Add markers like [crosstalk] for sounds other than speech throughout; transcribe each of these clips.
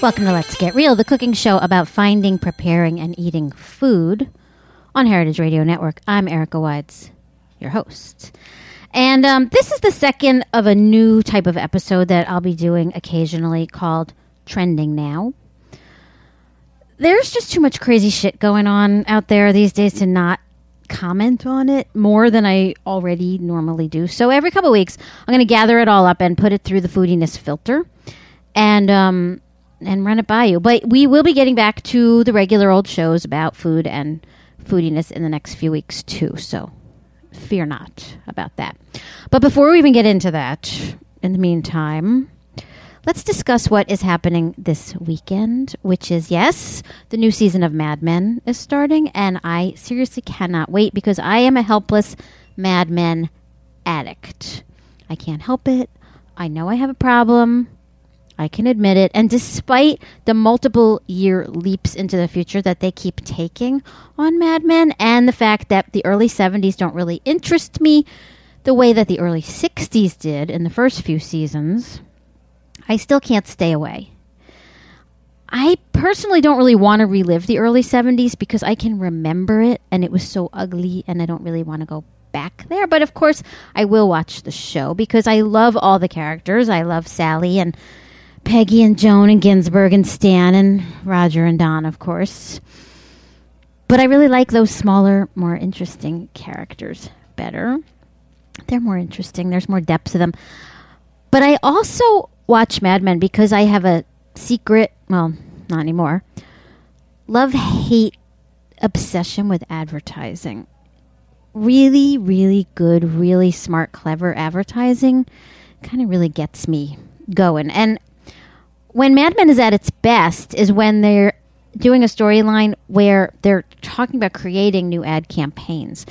Welcome to Let's Get Real, the cooking show about finding, preparing, and eating food on Heritage Radio Network. I'm Erica Wides, your host. And um, this is the second of a new type of episode that I'll be doing occasionally called Trending Now. There's just too much crazy shit going on out there these days to not comment on it more than I already normally do. So every couple weeks, I'm going to gather it all up and put it through the foodiness filter. And um, and run it by you. But we will be getting back to the regular old shows about food and foodiness in the next few weeks too. So fear not about that. But before we even get into that, in the meantime, let's discuss what is happening this weekend, which is yes, the new season of Mad Men is starting, and I seriously cannot wait because I am a helpless Mad Men addict. I can't help it. I know I have a problem. I can admit it. And despite the multiple year leaps into the future that they keep taking on Mad Men, and the fact that the early 70s don't really interest me the way that the early 60s did in the first few seasons, I still can't stay away. I personally don't really want to relive the early 70s because I can remember it and it was so ugly and I don't really want to go back there. But of course, I will watch the show because I love all the characters. I love Sally and Peggy and Joan and Ginsberg and Stan and Roger and Don, of course. But I really like those smaller, more interesting characters better. They're more interesting. There's more depth to them. But I also watch Mad Men because I have a secret, well, not anymore, love hate obsession with advertising. Really, really good, really smart, clever advertising kind of really gets me going. And when Mad Men is at its best is when they're doing a storyline where they're talking about creating new ad campaigns.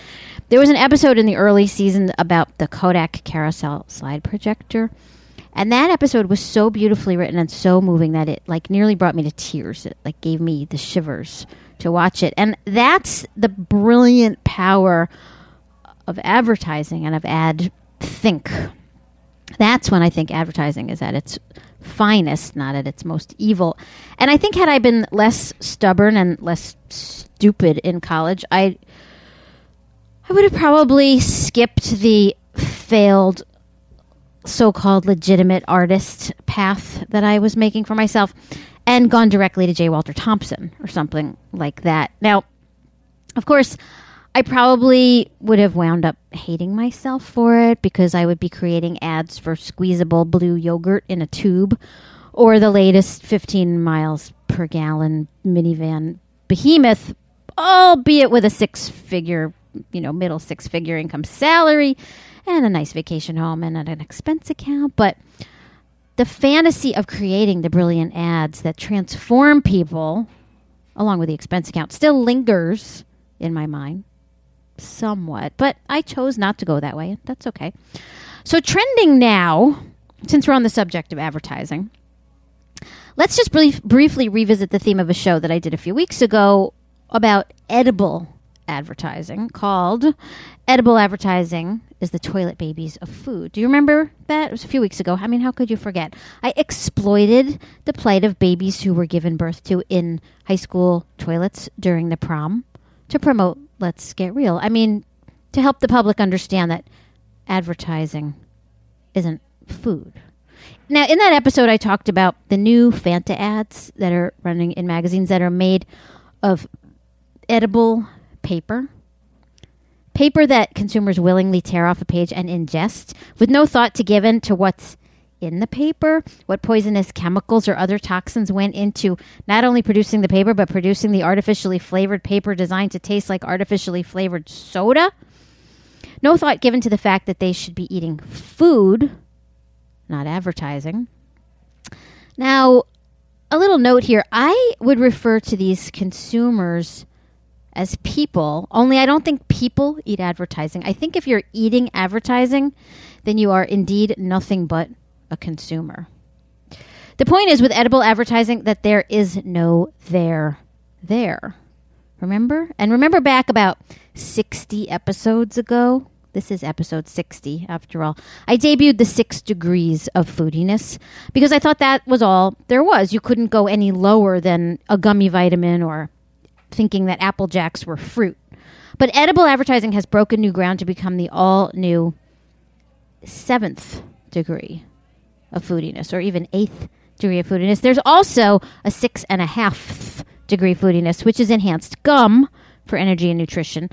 There was an episode in the early season about the Kodak carousel slide projector. And that episode was so beautifully written and so moving that it like nearly brought me to tears. It like gave me the shivers to watch it. And that's the brilliant power of advertising and of ad think. That's when I think advertising is at its finest, not at its most evil. And I think had I been less stubborn and less stupid in college, I I would have probably skipped the failed so-called legitimate artist path that I was making for myself and gone directly to J. Walter Thompson or something like that. Now, of course, I probably would have wound up hating myself for it because I would be creating ads for squeezable blue yogurt in a tube or the latest 15 miles per gallon minivan behemoth, albeit with a six figure, you know, middle six figure income salary and a nice vacation home and an expense account. But the fantasy of creating the brilliant ads that transform people, along with the expense account, still lingers in my mind somewhat. But I chose not to go that way. That's okay. So, trending now, since we're on the subject of advertising, let's just brief, briefly revisit the theme of a show that I did a few weeks ago about edible advertising called Edible Advertising is the Toilet Babies of Food. Do you remember that? It was a few weeks ago. I mean, how could you forget? I exploited the plight of babies who were given birth to in high school toilets during the prom to promote Let's Get Real. I mean, to help the public understand that advertising isn't food. Now, in that episode, I talked about the new Fanta ads that are running in magazines that are made of edible paper. Paper that consumers willingly tear off a page and ingest with no thought to given to what's in the paper, what poisonous chemicals or other toxins went into not only producing the paper, but producing the artificially flavored paper designed to taste like artificially flavored soda. No thought given to the fact that they should be eating food, not advertising. Now, a little note here I would refer to these consumers as people, only I don't think people eat advertising. I think if you're eating advertising, then you are indeed nothing but a consumer. The point is with edible advertising that there is no there there. Remember? And remember back about 60 episodes ago? This is episode 60, after all. I debuted the six degrees of foodiness because I thought that was all there was. You couldn't go any lower than a gummy vitamin or thinking that Apple Jacks were fruit. But edible advertising has broken new ground to become the all new seventh degree of foodiness, or even eighth degree of foodiness. There's also a six and a half degree foodiness, which is enhanced gum for energy and nutrition,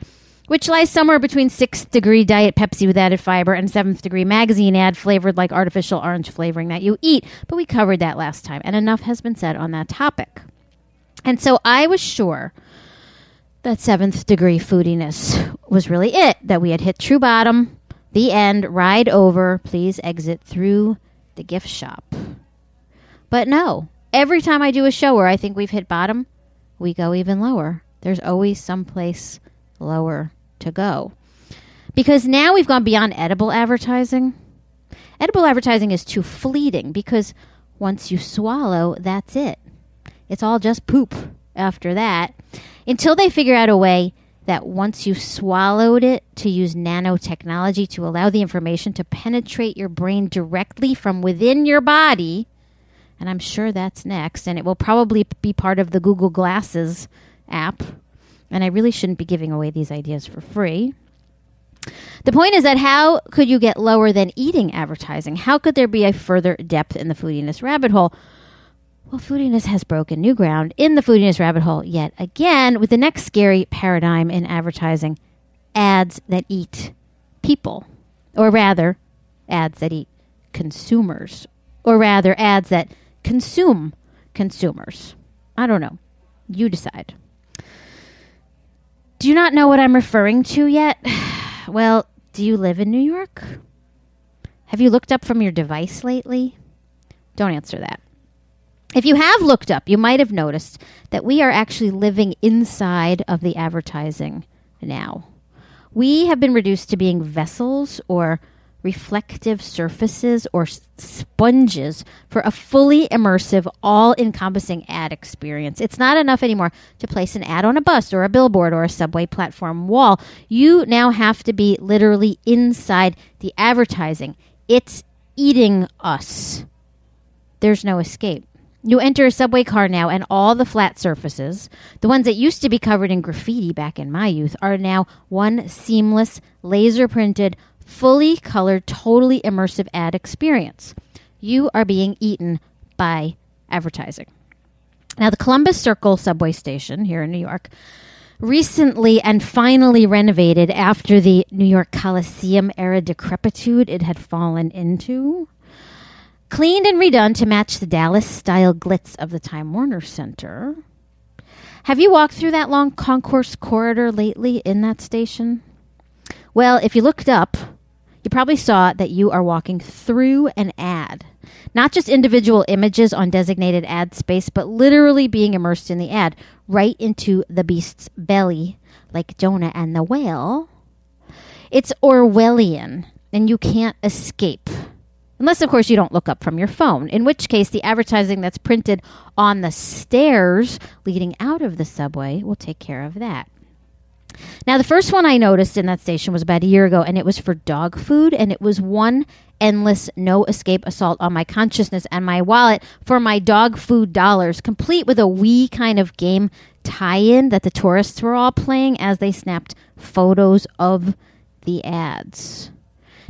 which lies somewhere between sixth degree diet Pepsi with added fiber and seventh degree magazine ad flavored like artificial orange flavoring that you eat. But we covered that last time, and enough has been said on that topic. And so I was sure that seventh degree foodiness was really it, that we had hit true bottom, the end, ride over, please exit through the gift shop. But no, every time I do a show where I think we've hit bottom, we go even lower. There's always someplace lower to go. Because now we've gone beyond edible advertising. Edible advertising is too fleeting because once you swallow, that's it. It's all just poop after that until they figure out a way that once you've swallowed it, to use nanotechnology to allow the information to penetrate your brain directly from within your body. And I'm sure that's next. And it will probably be part of the Google Glasses app. And I really shouldn't be giving away these ideas for free. The point is that how could you get lower than eating advertising? How could there be a further depth in the foodiness rabbit hole? Well, foodiness has broken new ground in the foodiness rabbit hole yet again with the next scary paradigm in advertising ads that eat people, or rather, ads that eat consumers, or rather, ads that consume consumers. I don't know. You decide. Do you not know what I'm referring to yet? [sighs] Well, do you live in New York? Have you looked up from your device lately? Don't answer that. If you have looked up, you might have noticed that we are actually living inside of the advertising now. We have been reduced to being vessels or reflective surfaces or sponges for a fully immersive, all encompassing ad experience. It's not enough anymore to place an ad on a bus or a billboard or a subway platform wall. You now have to be literally inside the advertising. It's eating us. There's no escape. You enter a subway car now, and all the flat surfaces, the ones that used to be covered in graffiti back in my youth, are now one seamless, laser printed, fully colored, totally immersive ad experience. You are being eaten by advertising. Now, the Columbus Circle subway station here in New York recently and finally renovated after the New York Coliseum era decrepitude it had fallen into. Cleaned and redone to match the Dallas style glitz of the Time Warner Center. Have you walked through that long concourse corridor lately in that station? Well, if you looked up, you probably saw that you are walking through an ad. Not just individual images on designated ad space, but literally being immersed in the ad, right into the beast's belly, like Jonah and the whale. It's Orwellian, and you can't escape. Unless, of course, you don't look up from your phone, in which case the advertising that's printed on the stairs leading out of the subway will take care of that. Now, the first one I noticed in that station was about a year ago, and it was for dog food, and it was one endless, no escape assault on my consciousness and my wallet for my dog food dollars, complete with a wee kind of game tie in that the tourists were all playing as they snapped photos of the ads.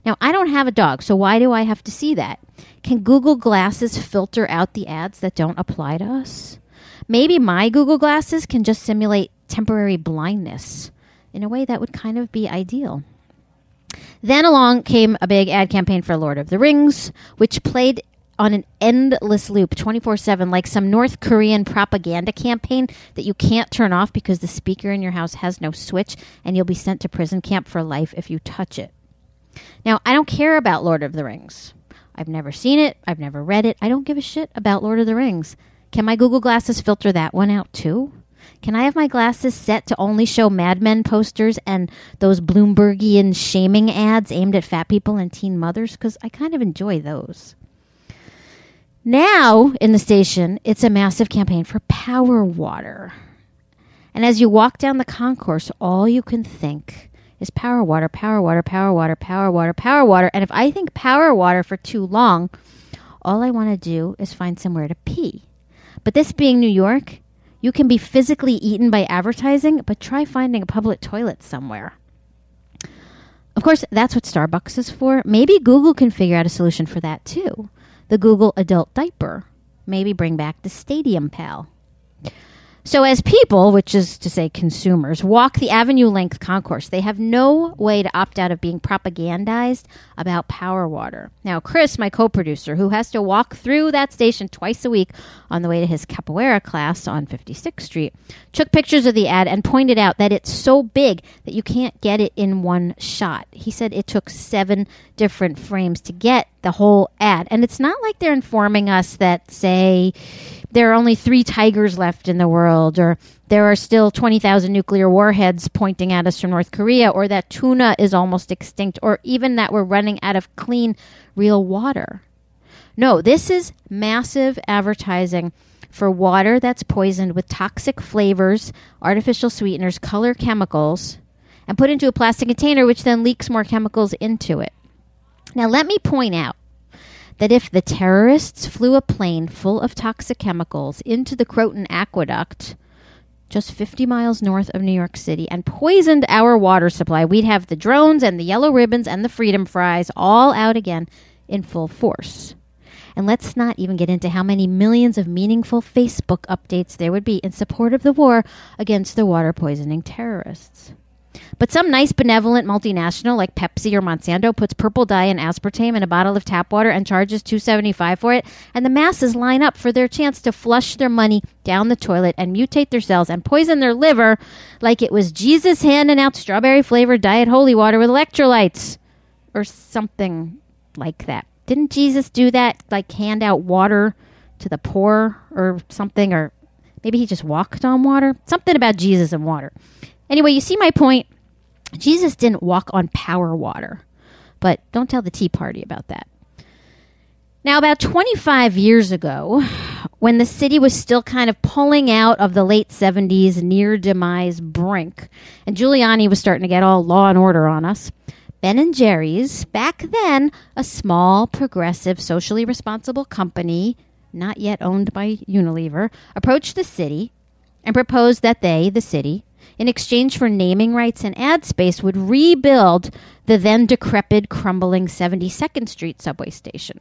Now, I don't have a dog, so why do I have to see that? Can Google Glasses filter out the ads that don't apply to us? Maybe my Google Glasses can just simulate temporary blindness in a way that would kind of be ideal. Then along came a big ad campaign for Lord of the Rings, which played on an endless loop 24 7, like some North Korean propaganda campaign that you can't turn off because the speaker in your house has no switch and you'll be sent to prison camp for life if you touch it. Now, I don't care about Lord of the Rings. I've never seen it, I've never read it. I don't give a shit about Lord of the Rings. Can my Google Glasses filter that one out too? Can I have my glasses set to only show Mad Men posters and those Bloombergian shaming ads aimed at fat people and teen mothers? Because I kind of enjoy those. Now, in the station, it's a massive campaign for power water. And as you walk down the concourse, all you can think is power water, power water, power water, power water, power water. And if I think power water for too long, all I want to do is find somewhere to pee. But this being New York, you can be physically eaten by advertising, but try finding a public toilet somewhere. Of course, that's what Starbucks is for. Maybe Google can figure out a solution for that too. The Google adult diaper. Maybe bring back the Stadium Pal. So, as people, which is to say consumers, walk the avenue length concourse, they have no way to opt out of being propagandized about power water. Now, Chris, my co producer, who has to walk through that station twice a week on the way to his capoeira class on 56th Street, took pictures of the ad and pointed out that it's so big that you can't get it in one shot. He said it took seven different frames to get the whole ad. And it's not like they're informing us that, say, there are only three tigers left in the world, or there are still 20,000 nuclear warheads pointing at us from North Korea, or that tuna is almost extinct, or even that we're running out of clean, real water. No, this is massive advertising for water that's poisoned with toxic flavors, artificial sweeteners, color chemicals, and put into a plastic container, which then leaks more chemicals into it. Now, let me point out that if the terrorists flew a plane full of toxic chemicals into the Croton Aqueduct, just 50 miles north of New York City, and poisoned our water supply, we'd have the drones and the yellow ribbons and the freedom fries all out again in full force. And let's not even get into how many millions of meaningful Facebook updates there would be in support of the war against the water poisoning terrorists. But some nice benevolent multinational like Pepsi or Monsanto puts purple dye and aspartame in a bottle of tap water and charges 275 for it, and the masses line up for their chance to flush their money down the toilet and mutate their cells and poison their liver like it was Jesus handing out strawberry flavored diet holy water with electrolytes or something like that. Didn't Jesus do that like hand out water to the poor or something or maybe he just walked on water? Something about Jesus and water. Anyway, you see my point. Jesus didn't walk on power water, but don't tell the Tea Party about that. Now, about 25 years ago, when the city was still kind of pulling out of the late 70s near demise brink, and Giuliani was starting to get all law and order on us, Ben and Jerry's, back then a small, progressive, socially responsible company, not yet owned by Unilever, approached the city and proposed that they, the city, in exchange for naming rights and ad space, would rebuild the then decrepit, crumbling 72nd Street subway station.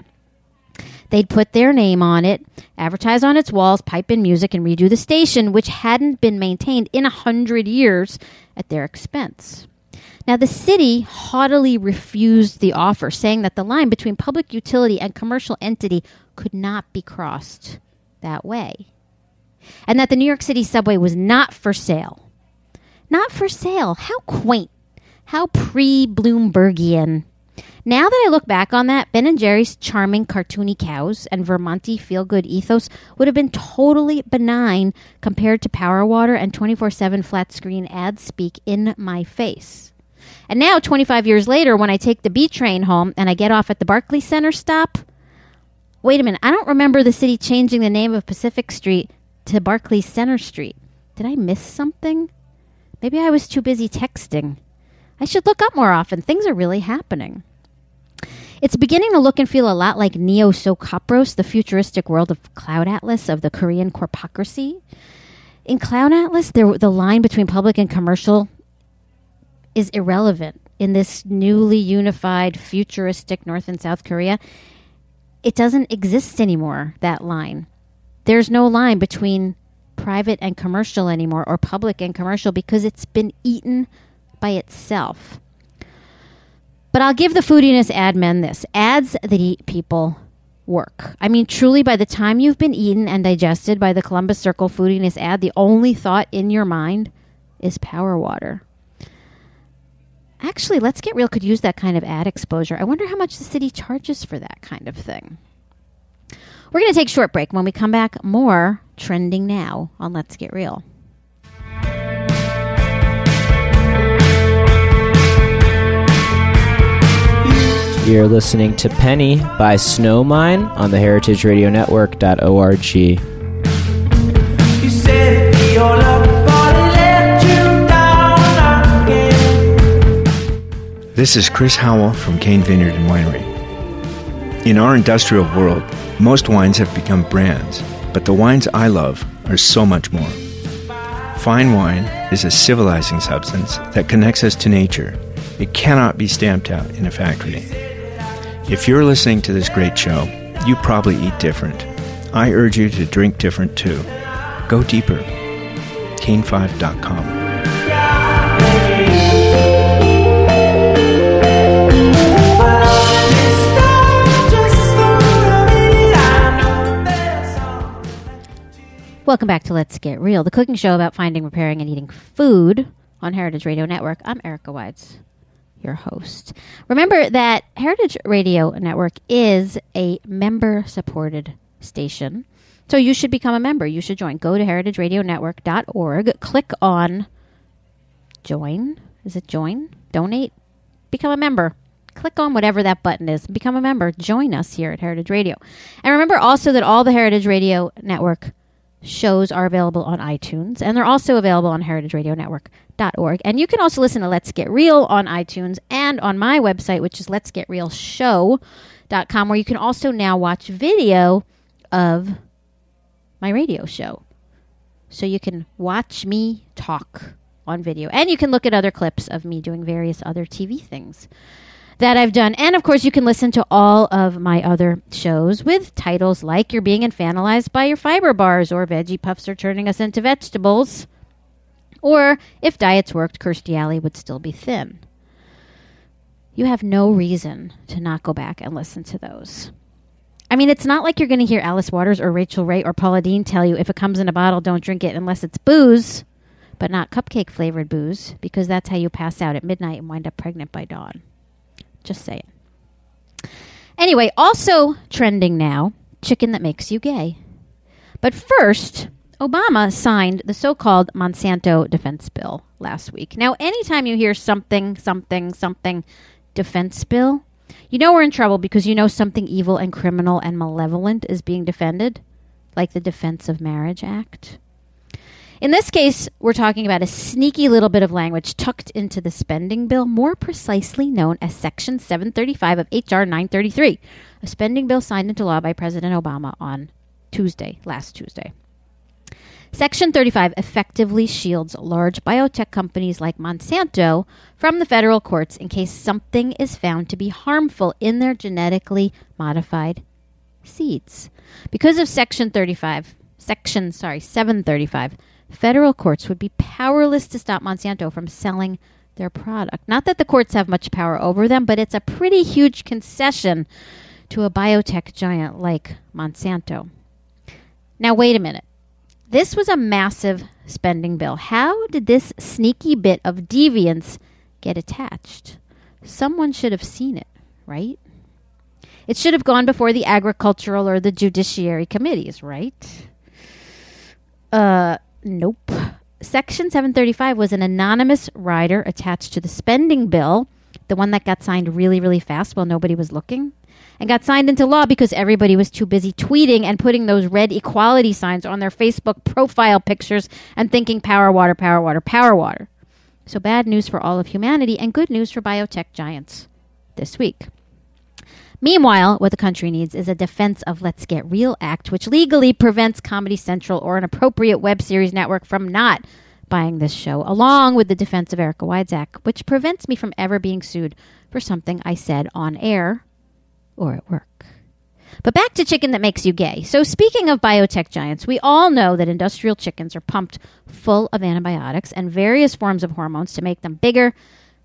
They'd put their name on it, advertise on its walls, pipe in music, and redo the station, which hadn't been maintained in a hundred years at their expense. Now, the city haughtily refused the offer, saying that the line between public utility and commercial entity could not be crossed that way, and that the New York City subway was not for sale. Not for sale. How quaint. How pre Bloombergian. Now that I look back on that, Ben and Jerry's charming cartoony cows and Vermonti feel good ethos would have been totally benign compared to Power Water and 24 7 flat screen ads speak in my face. And now, 25 years later, when I take the B train home and I get off at the Barclay Center stop, wait a minute, I don't remember the city changing the name of Pacific Street to Barclay Center Street. Did I miss something? Maybe I was too busy texting. I should look up more often. Things are really happening. It's beginning to look and feel a lot like Nea So Copros, the futuristic world of Cloud Atlas of the Korean corpocracy. In Cloud Atlas, there, the line between public and commercial is irrelevant in this newly unified, futuristic North and South Korea. It doesn't exist anymore, that line. There's no line between private and commercial anymore, or public and commercial, because it's been eaten by itself. But I'll give the foodiness ad men this ads that eat people work. I mean, truly, by the time you've been eaten and digested by the Columbus Circle foodiness ad, the only thought in your mind is power water. Actually, let's get real could use that kind of ad exposure. I wonder how much the city charges for that kind of thing. We're going to take a short break. When we come back, more trending now on Let's Get Real. You're listening to Penny by Snowmine on the heritageradionetwork.org. You said be all up, but it let you down again. This is Chris Howell from Cain Vineyard and Winery. In our industrial world, most wines have become brands, but the wines I love are so much more. Fine wine is a civilizing substance that connects us to nature. It cannot be stamped out in a factory. If you're listening to this great show, you probably eat different. I urge you to drink different too. Go deeper. Cane5.com. Welcome back to Let's Get Real, the cooking show about finding, preparing, and eating food on Heritage Radio Network. I'm Erica Wides, your host. Remember that Heritage Radio Network is a member supported station. So you should become a member. You should join. Go to heritageradionetwork.org, click on join. Is it join? Donate? Become a member. Click on whatever that button is. Become a member. Join us here at Heritage Radio. And remember also that all the Heritage Radio Network shows are available on iTunes, and they're also available on heritageradionetwork.org. And you can also listen to Let's Get Real on iTunes and on my website, which is letsgetrealshow.com, where you can also now watch video of my radio show. So you can watch me talk on video, and you can look at other clips of me doing various other TV things that I've done. And of course, you can listen to all of my other shows with titles like You're Being Infantilized by Your Fiber Bars or Veggie Puffs Are Turning Us into Vegetables. Or If Diets Worked, Kirstie Alley Would Still Be Thin. You have no reason to not go back and listen to those. I mean, it's not like you're going to hear Alice Waters or Rachael Ray or Paula Deen tell you if it comes in a bottle, don't drink it unless it's booze, but not cupcake flavored booze, because that's how you pass out at midnight and wind up pregnant by dawn. Just saying. Anyway, also trending now chicken that makes you gay. But first, Obama signed the so called Monsanto defense bill last week. Now, anytime you hear something, something, something defense bill, you know we're in trouble because you know something evil and criminal and malevolent is being defended, like the Defense of Marriage Act. In this case, we're talking about a sneaky little bit of language tucked into the spending bill, more precisely known as Section 735 of H.R. 933, a spending bill signed into law by President Obama on Tuesday, last Tuesday. Section 35 effectively shields large biotech companies like Monsanto from the federal courts in case something is found to be harmful in their genetically modified seeds. Because of Section 35, Section, sorry, 735, federal courts would be powerless to stop Monsanto from selling their product. Not that the courts have much power over them, but it's a pretty huge concession to a biotech giant like Monsanto. Now, wait a minute. This was a massive spending bill. How did this sneaky bit of deviance get attached? Someone should have seen it, right? It should have gone before the agricultural or the judiciary committees, right? Uh, nope. Section 735 was an anonymous rider attached to the spending bill, the one that got signed really, really fast while nobody was looking, and got signed into law because everybody was too busy tweeting and putting those red equality signs on their Facebook profile pictures and thinking power water, power water, power water. So bad news for all of humanity and good news for biotech giants this week. Meanwhile, what the country needs is a Defense of Let's Get Real Act, which legally prevents Comedy Central or an appropriate web series network from not buying this show, along with the Defense of Erica Act, which prevents me from ever being sued for something I said on air or at work. But back to chicken that makes you gay. So, speaking of biotech giants, we all know that industrial chickens are pumped full of antibiotics and various forms of hormones to make them bigger,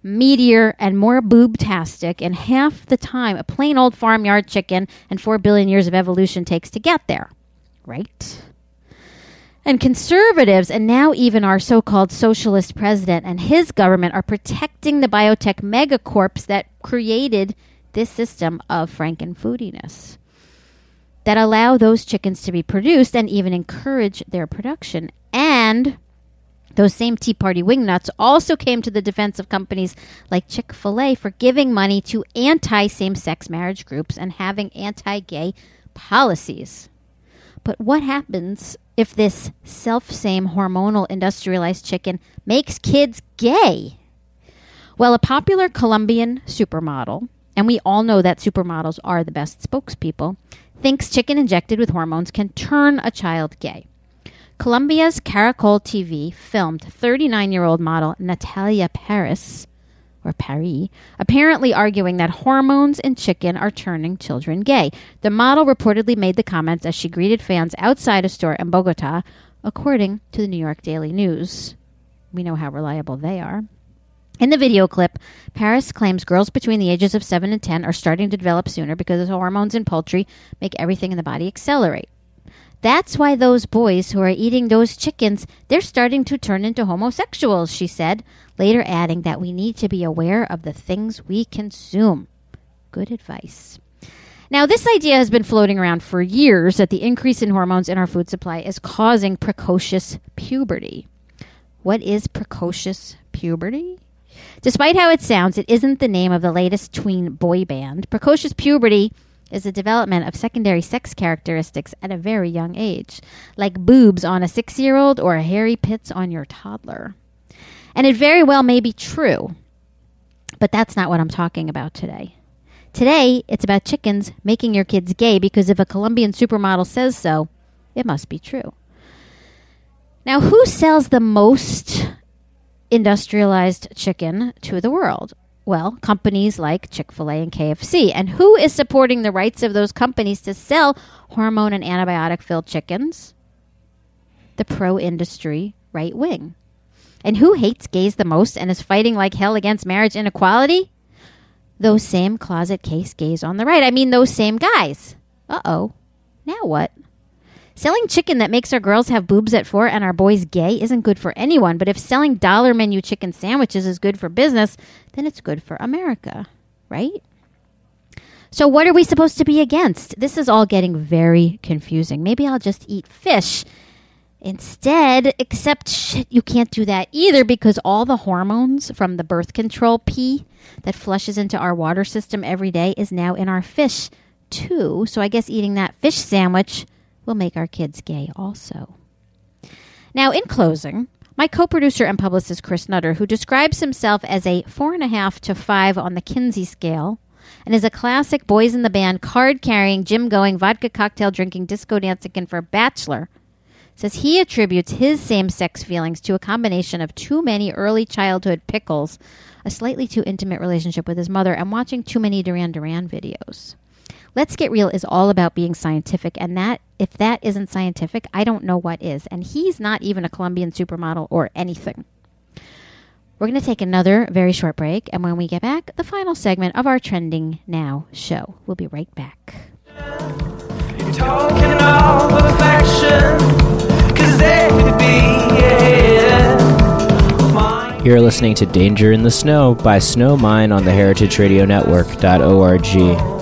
meatier, and more boobtastic in half the time a plain old farmyard chicken and 4 billion years of evolution takes to get there. Right? And conservatives, and now even our so called socialist president and his government, are protecting the biotech megacorps that created this system of frankenfoodiness that allow those chickens to be produced and even encourage their production. And those same Tea Party wingnuts also came to the defense of companies like Chick fil A for giving money to anti same sex marriage groups and having anti gay policies. But what happens if this self same hormonal industrialized chicken makes kids gay? Well, a popular Colombian supermodel, and we all know that supermodels are the best spokespeople, thinks chicken injected with hormones can turn a child gay. Colombia's Caracol TV filmed 39 year old model Natalia Paris, or Paris, apparently arguing that hormones in chicken are turning children gay. The model reportedly made the comments as she greeted fans outside a store in Bogota, according to the New York Daily News. We know how reliable they are. In the video clip, Paris claims girls between the ages of 7 and 10 are starting to develop sooner because the hormones in poultry make everything in the body accelerate. That's why those boys who are eating those chickens, they're starting to turn into homosexuals, she said, later adding that we need to be aware of the things we consume. Good advice. Now, this idea has been floating around for years that the increase in hormones in our food supply is causing precocious puberty. What is precocious puberty? Despite how it sounds, it isn't the name of the latest tween boy band. Precocious puberty is the development of secondary sex characteristics at a very young age, like boobs on a six year old or hairy pits on your toddler. And it very well may be true, but that's not what I'm talking about today. Today, it's about chickens making your kids gay because if a Colombian supermodel says so, it must be true. Now, who sells the most industrialized chicken to the world? Well, companies like Chick fil A and KFC. And who is supporting the rights of those companies to sell hormone and antibiotic filled chickens? The pro industry right wing. And who hates gays the most and is fighting like hell against marriage inequality? Those same closet case gays on the right. I mean, those same guys. Uh oh. Now what? Selling chicken that makes our girls have boobs at four and our boys gay isn't good for anyone, but if selling dollar menu chicken sandwiches is good for business, then it's good for America, right? So, what are we supposed to be against? This is all getting very confusing. Maybe I'll just eat fish instead, except shit, you can't do that either because all the hormones from the birth control pee that flushes into our water system every day is now in our fish too. So, I guess eating that fish sandwich will make our kids gay also. Now, in closing, my co producer and publicist Chris Nutter, who describes himself as a four and a half to five on the Kinsey scale, and is a classic boys in the band, card carrying, gym going, vodka cocktail drinking, disco dancing, and for bachelor, says he attributes his same sex feelings to a combination of too many early childhood pickles, a slightly too intimate relationship with his mother, and watching too many Duran Duran videos. Let's Get Real is all about being scientific, and that if that isn't scientific, I don't know what is. And he's not even a Colombian supermodel or anything. We're going to take another very short break, and when we get back, the final segment of our Trending Now show. We'll be right back. You're talking all perfection, cause there be ahead. You're listening to Danger in the Snow by Snowmine on the Heritage Radio Network.org.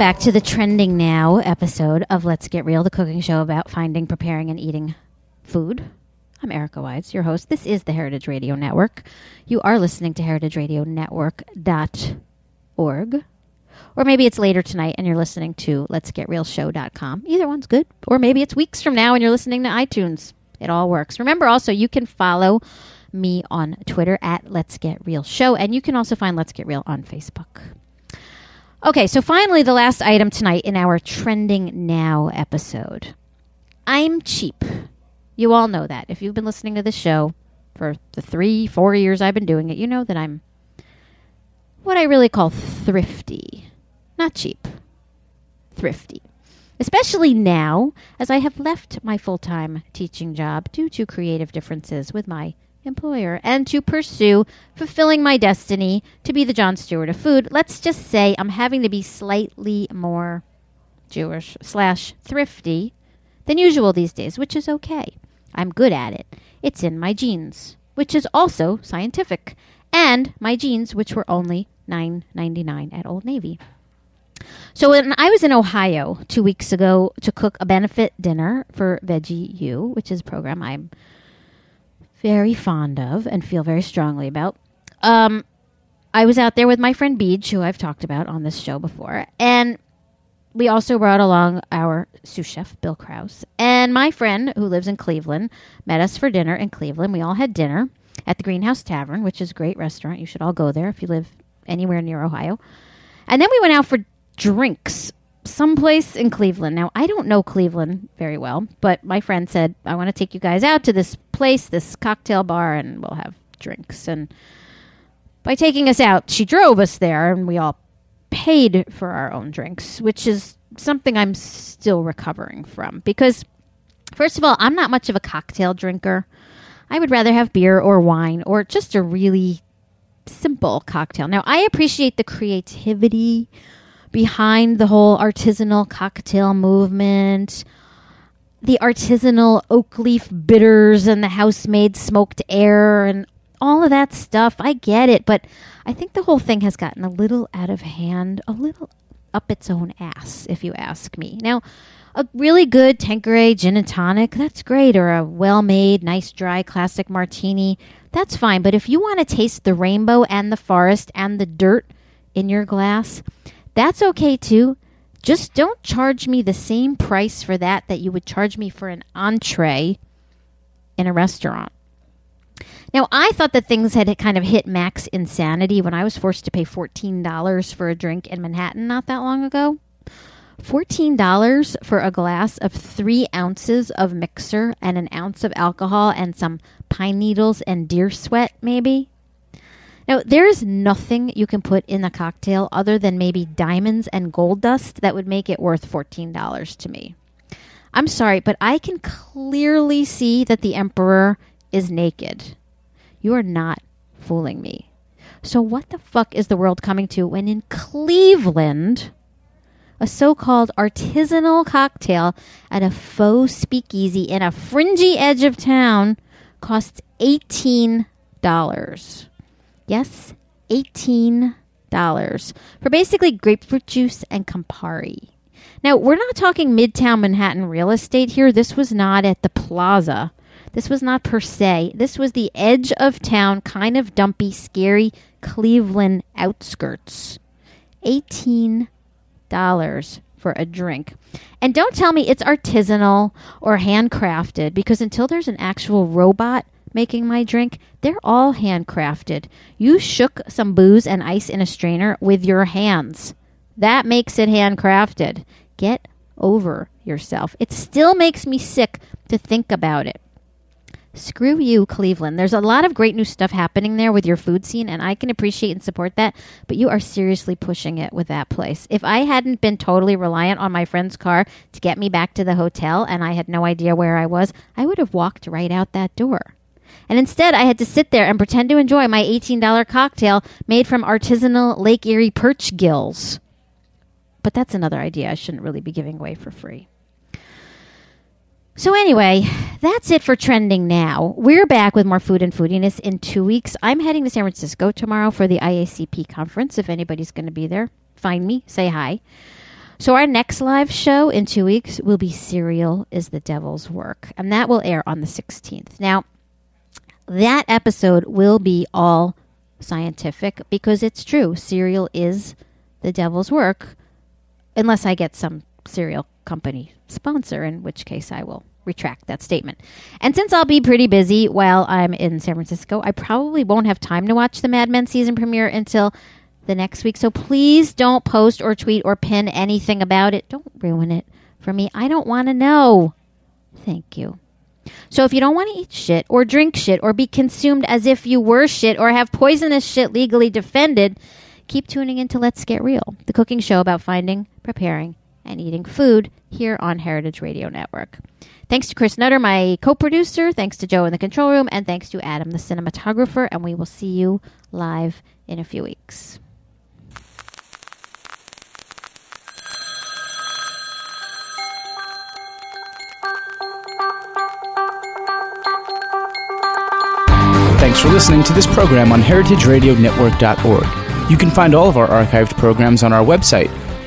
back to the Trending Now episode of Let's Get Real, the cooking show about finding, preparing, and eating food. I'm Erica Wides, your host. This is the Heritage Radio Network. You are listening to heritageradionetwork.org. Or maybe it's later tonight and you're listening to Let's Get Real Show.com. Either one's good. Or maybe it's weeks from now and you're listening to iTunes. It all works. Remember also, you can follow me on Twitter at Let's Get Real Show, and you can also find Let's Get Real on Facebook. Okay, so finally, the last item tonight in our Trending Now episode. I'm cheap. You all know that. If you've been listening to the show for the three, four years I've been doing it, you know that I'm what I really call thrifty. Not cheap, thrifty. Especially now, as I have left my full time teaching job due to creative differences with my employer and to pursue fulfilling my destiny to be the Jon Stewart of food. Let's just say I'm having to be slightly more Jewish slash thrifty than usual these days, which is okay. I'm good at it. It's in my genes, which is also scientific, and my jeans, which were only nine ninety nine at Old Navy. So when I was in Ohio two weeks ago to cook a benefit dinner for Veggie U, which is a program I'm very fond of and feel very strongly about, um, I was out there with my friend Beej, who I've talked about on this show before, and we also brought along our sous chef, Bill Krause. And my friend, who lives in Cleveland, met us for dinner in Cleveland. We all had dinner at the Greenhouse Tavern, which is a great restaurant. You should all go there if you live anywhere near Ohio. And then we went out for drinks someplace in Cleveland. Now, I don't know Cleveland very well, but my friend said, I want to take you guys out to this place, this cocktail bar, and we'll have drinks. And by taking us out, she drove us there, and we all paid for our own drinks, which is something I'm still recovering from. Because, first of all, I'm not much of a cocktail drinker. I would rather have beer or wine or just a really simple cocktail. Now, I appreciate the creativity behind the whole artisanal cocktail movement, the artisanal oak leaf bitters and the house made smoked air and all of that stuff. I get it, but I think the whole thing has gotten a little out of hand, a little up its own ass, if you ask me. Now, a really good Tanqueray gin and tonic, that's great, or a well made, nice, dry, classic martini, that's fine. But if you want to taste the rainbow and the forest and the dirt in your glass, that's okay too. Just don't charge me the same price for that that you would charge me for an entree in a restaurant. Now, I thought that things had kind of hit max insanity when I was forced to pay $14 for a drink in Manhattan not that long ago. $14 for a glass of three ounces of mixer and an ounce of alcohol and some pine needles and deer sweat, maybe. Now, there is nothing you can put in a cocktail other than maybe diamonds and gold dust that would make it worth $14 to me. I'm sorry, but I can clearly see that the emperor is naked. You are not fooling me. So, what the fuck is the world coming to when in Cleveland, a so called artisanal cocktail at a faux speakeasy in a fringy edge of town costs $18? Yes, $18 for basically grapefruit juice and Campari. Now, we're not talking midtown Manhattan real estate here. This was not at the plaza. This was not per se. This was the edge of town, kind of dumpy, scary Cleveland outskirts. $18 for a drink. And don't tell me it's artisanal or handcrafted because until there's an actual robot making my drink, they're all handcrafted. You shook some booze and ice in a strainer with your hands. That makes it handcrafted. Get over yourself. It still makes me sick to think about it. Screw you, Cleveland. There's a lot of great new stuff happening there with your food scene, and I can appreciate and support that, but you are seriously pushing it with that place. If I hadn't been totally reliant on my friend's car to get me back to the hotel and I had no idea where I was, I would have walked right out that door. And instead, I had to sit there and pretend to enjoy my $18 cocktail made from artisanal Lake Erie perch gills. But that's another idea I shouldn't really be giving away for free. So, anyway, that's it for trending now. We're back with more food and foodiness in two weeks. I'm heading to San Francisco tomorrow for the IACP conference. If anybody's going to be there, find me, say hi. So, our next live show in two weeks will be Cereal is the Devil's Work, and that will air on the 16th. Now, that episode will be all scientific because it's true. Cereal is the devil's work, unless I get some cereal company sponsor, in which case I will retract that statement. And since I'll be pretty busy while I'm in San Francisco, I probably won't have time to watch the Mad Men season premiere until the next week. So please don't post or tweet or pin anything about it. Don't ruin it for me. I don't want to know. Thank you. So if you don't want to eat shit or drink shit or be consumed as if you were shit or have poisonous shit legally defended, keep tuning in to Let's Get Real, the cooking show about finding, preparing, and eating food here on Heritage Radio Network. Thanks to Chris Nutter, my co producer. Thanks to Joe in the control room. And thanks to Adam, the cinematographer. And we will see you live in a few weeks. Thanks for listening to this program on heritageradionetwork.org. You can find all of our archived programs on our website